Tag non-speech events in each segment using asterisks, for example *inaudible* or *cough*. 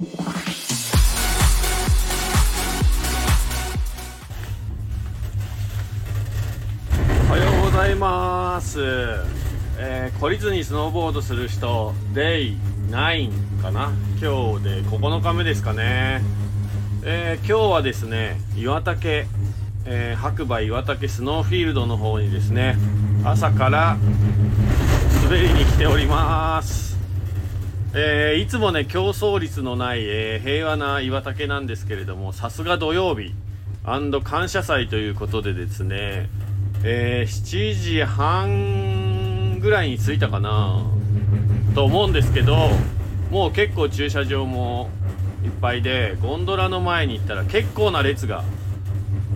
おはようございます、えー懲りずにスノーボードする人 Day9 かな？今日で9日目ですかね、えー今日はですね岩岳、えー白馬岩岳スノーフィールドの方にですね朝から滑りに来ております。えーいつもね競争率のない、えー平和な岩岳なんですけれどもさすが土曜日感謝祭ということでですね、えー7時半ぐらいに着いたかなと思うんですけどもう結構駐車場もいっぱいでゴンドラの前に行ったら結構な列が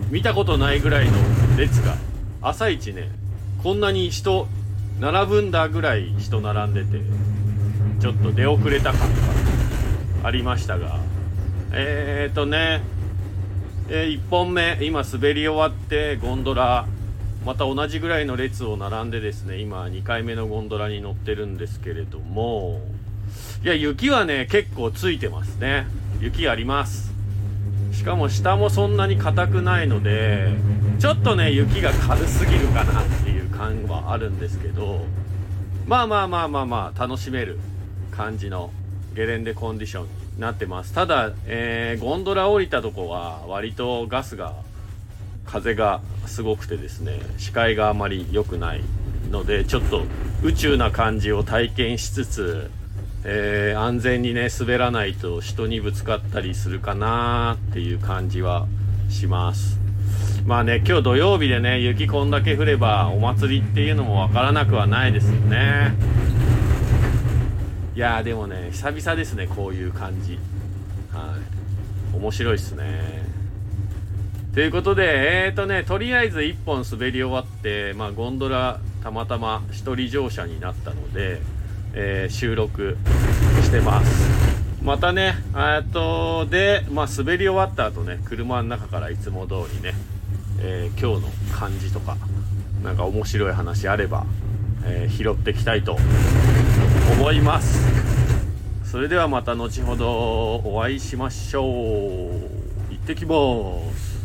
見たことないぐらいの列が朝一ねこんなに人並ぶんだぐらい人並んでてちょっと出遅れた感がありましたが。えーとね、え1本目。今滑り終わってゴンドラ。また同じぐらいの列を並んでですね。今2回目のゴンドラに乗ってるんですけれども。いや雪はね結構ついてますね。雪あります。しかも下もそんなに硬くないのでちょっとね雪が軽すぎるかなっていう感はあるんですけど。まあまあまあまあまあ楽しめる。感じのゲレンデコンディションになってます。ただ、えーゴンドラ降りたとこは割とガスが風がすごくてですね視界があまり良くないのでちょっと宇宙な感じを体験しつつ、えー安全にね滑らないと人にぶつかったりするかなっていう感じはします。まあね今日土曜日でね雪こんだけ降ればお祭りっていうのもわからなくはないですよね。いやでもね久々ですねこういう感じ。はい。面白いっすね。ということでえーとねとりあえず1本滑り終わってまあゴンドラたまたま1人乗車になったので、えー収録してます。またねえっとでまあ滑り終わった後ね車の中からいつも通りね、えー今日の感じとかなんか面白い話あれば、えー拾ってきたいと思います。それではまた後ほどお会いしましょう。行ってきます。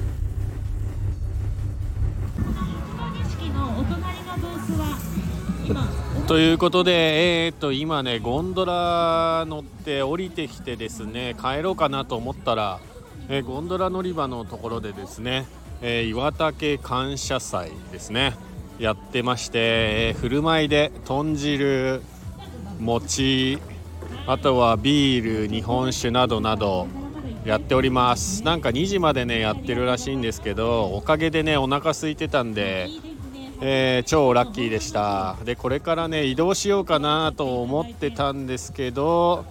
ということで、えー、っと今ねゴンドラ乗って降りてきてですね帰ろうかなと思ったら、えーゴンドラ乗り場のところでですね、えー岩岳感謝祭ですねやってまして、えー振る舞いで豚汁餅あとはビール日本酒などなどやっております。なんか2時までねやってるらしいんですけどおかげでねお腹空いてたんでえー超ラッキーでした。でこれからね移動しようかなと思ってたんですけど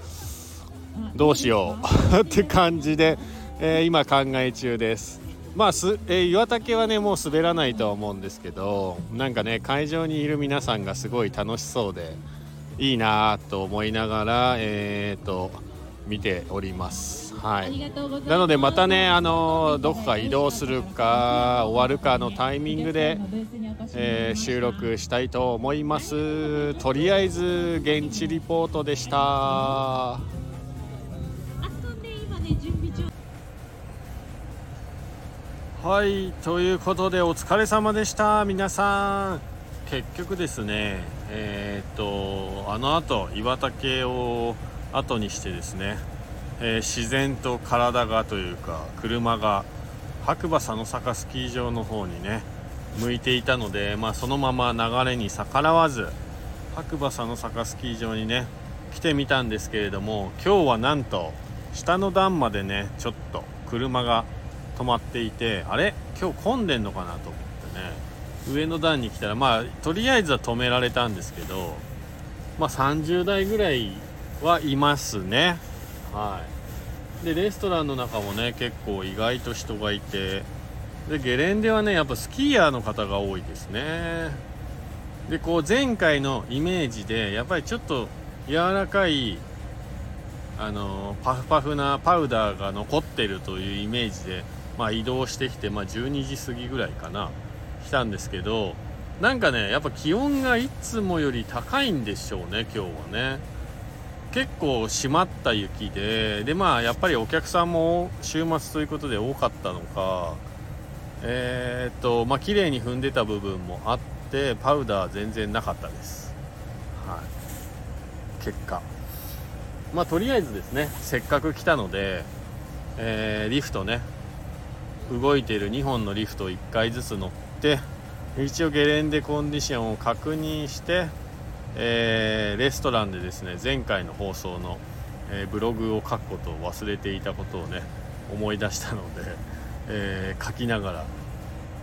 どうしよう。*laughs* って感じで、えー今考え中です。まあす、えー岩岳はねもう滑らないとは思うんですけどなんかね会場にいる皆さんがすごい楽しそうでいいなぁと思いながらえー、と見ております。はい。なのでまたねあのどこか移動するか終わるかのタイミングでえー収録したいと思います。とりあえず現地リポートでしたはいということでお疲れ様でした。皆さん。結局ですねえーっとあの後岩岳を後にしてですね、えー自然と体がというか車が白馬佐野坂スキー場の方にね向いていたので、まあ、そのまま流れに逆らわず白馬佐野坂スキー場にね来てみたんですけれども今日はなんと下の段までねちょっと車が止まっていてあれ？今日混んでんのかなと思ってね。上の段に来たらまあとりあえずは止められたんですけどまあ30台ぐらいはいますね。はい。でレストランの中もね結構意外と人がいてでゲレンデはねやっぱスキーヤーの方が多いですね。でこう前回のイメージでやっぱりちょっと柔らかいあのパフパフなパウダーが残ってるというイメージで、まあ、移動してきて、まあ、12時過ぎぐらいかな来たんですけどなんかねやっぱ気温がいつもより高いんでしょうね今日はね。結構締まった雪ででまあやっぱりお客さんも週末ということで多かったのかえー、っとまあ綺麗に踏んでた部分もあってパウダー全然なかったです。はい。結果。まあとりあえずですねせっかく来たので、えー、リフトね動いている2本のリフトを1回ずつ乗って一応ゲレンデコンディションを確認してえー、レストランでですね前回の放送の、えー、ブログを書くことを忘れていたことをね思い出したので、えー、書きながら、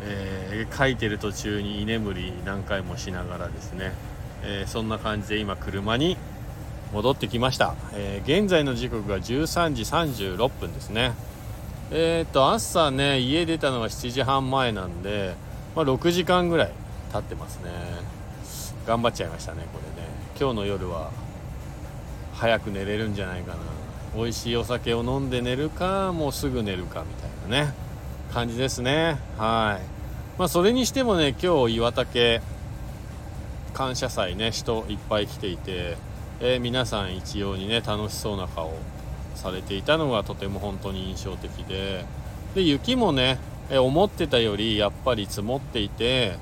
え書いてる途中に居眠り何回もしながらですね、えそんな感じで今車に戻ってきました、え現在の時刻が13時36分ですね。えっと朝ね家出たのが7時半前なんで、まあ、6時間ぐらい経ってますね。頑張っちゃいましたねこれね。今日の夜は早く寝れるんじゃないかな。美味しいお酒を飲んで寝るかもうすぐ寝るかみたいなね感じですね。はい。まあそれにしてもね今日岩竹感謝祭ね人いっぱい来ていて、えー、皆さん一様にね楽しそうな顔。されていたのがとても本当に印象的で。で雪もね、思ってたよりやっぱり積もっていて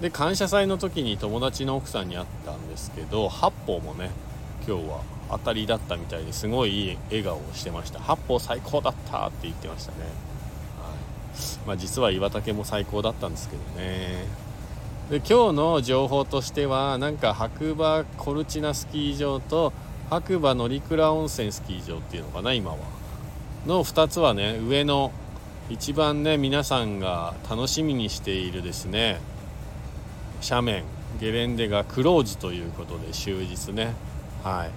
で感謝祭の時に友達の奥さんに会ったんですけど八方もね今日は当たりだったみたいですごいいい笑顔をしてました。八方最高だったって言ってましたね、はい。まあ、実は岩竹も最高だったんですけどね。で今日の情報としてはなんか白馬コルチナスキー場と白馬乗鞍温泉スキー場っていうのかな今は。の2つはね上の一番ね皆さんが楽しみにしているですね斜面ゲレンデがクローズということで終日ねはい。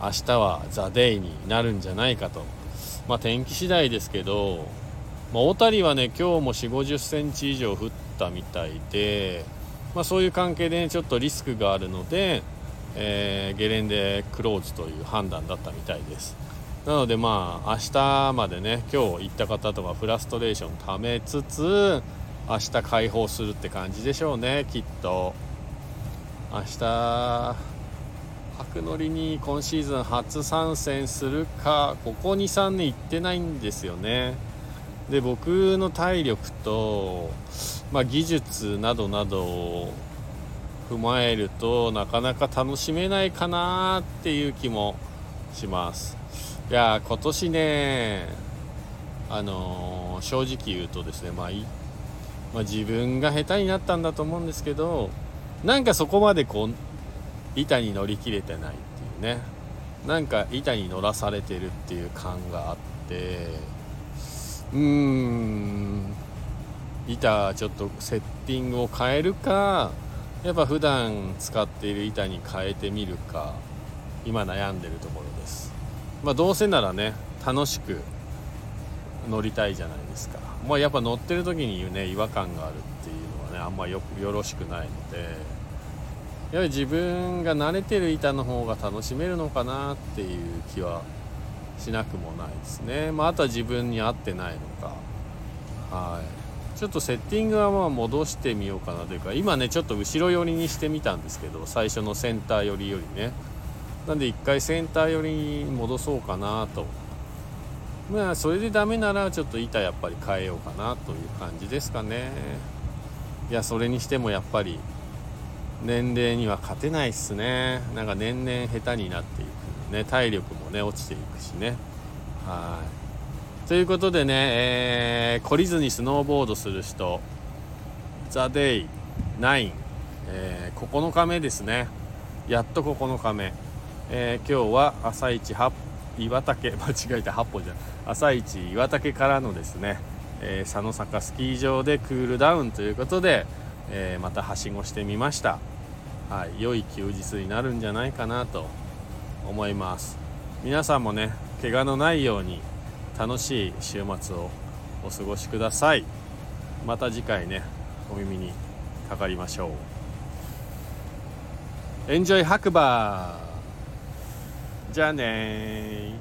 明日はザ・デイになるんじゃないかと。まあ天気次第ですけど、まあ、小谷はね今日も4 5 0センチ以上降ったみたいで、まあ、そういう関係で、ね、ちょっとリスクがあるので、えー、ゲレンデクローズという判断だったみたいです。なのでまあ明日までね今日行った方とかフラストレーションためつつ明日解放するって感じでしょうねきっと。明日白乗りに今シーズン初参戦するかここ23年行ってないんですよね。で僕の体力と、まあ、技術などなど踏まえるとなかなか楽しめないかなっていう気もします。いや今年ねあのー、正直言うとですねまあまあ、自分が下手になったんだと思うんですけどなんかそこまでこう板に乗り切れてないっていうね。なんか板に乗らされてるっていう感があってうーん板ちょっとセッティングを変えるかやっぱ普段使っている板に変えてみるか今悩んでるところです。まあどうせならね楽しく乗りたいじゃないですか。まあやっぱ乗ってる時にね違和感があるっていうのはねあんまよよろしくないのでやはり自分が慣れてる板の方が楽しめるのかなっていう気はしなくもないですね。まああとは自分に合ってないのか。はい。ちょっとセッティングはまあ戻してみようかなというか今ねちょっと後ろ寄りにしてみたんですけど最初のセンター寄りよりね。なんで一回センター寄りに戻そうかなと。まあそれでダメならちょっと板やっぱり変えようかなという感じですかね。いやそれにしてもやっぱり年齢には勝てないっすね。なんか年々下手になっていくね。体力もね落ちていくしね。はい。ということでね、えー、懲りずにスノーボードする人ザ・デイ9、えー、9日目ですね。やっと9日目、えー、今日は朝一8岩竹 *laughs* 間違えた8歩じゃん朝一岩竹からのですね、えー、佐野坂スキー場でクールダウンということで、えー、またはしごしてみました。はい良い休日になるんじゃないかなと思います。皆さんもね怪我のないように楽しい週末をお過ごしください。また次回ねお耳にかかりましょう。エンジョイ白馬じゃあね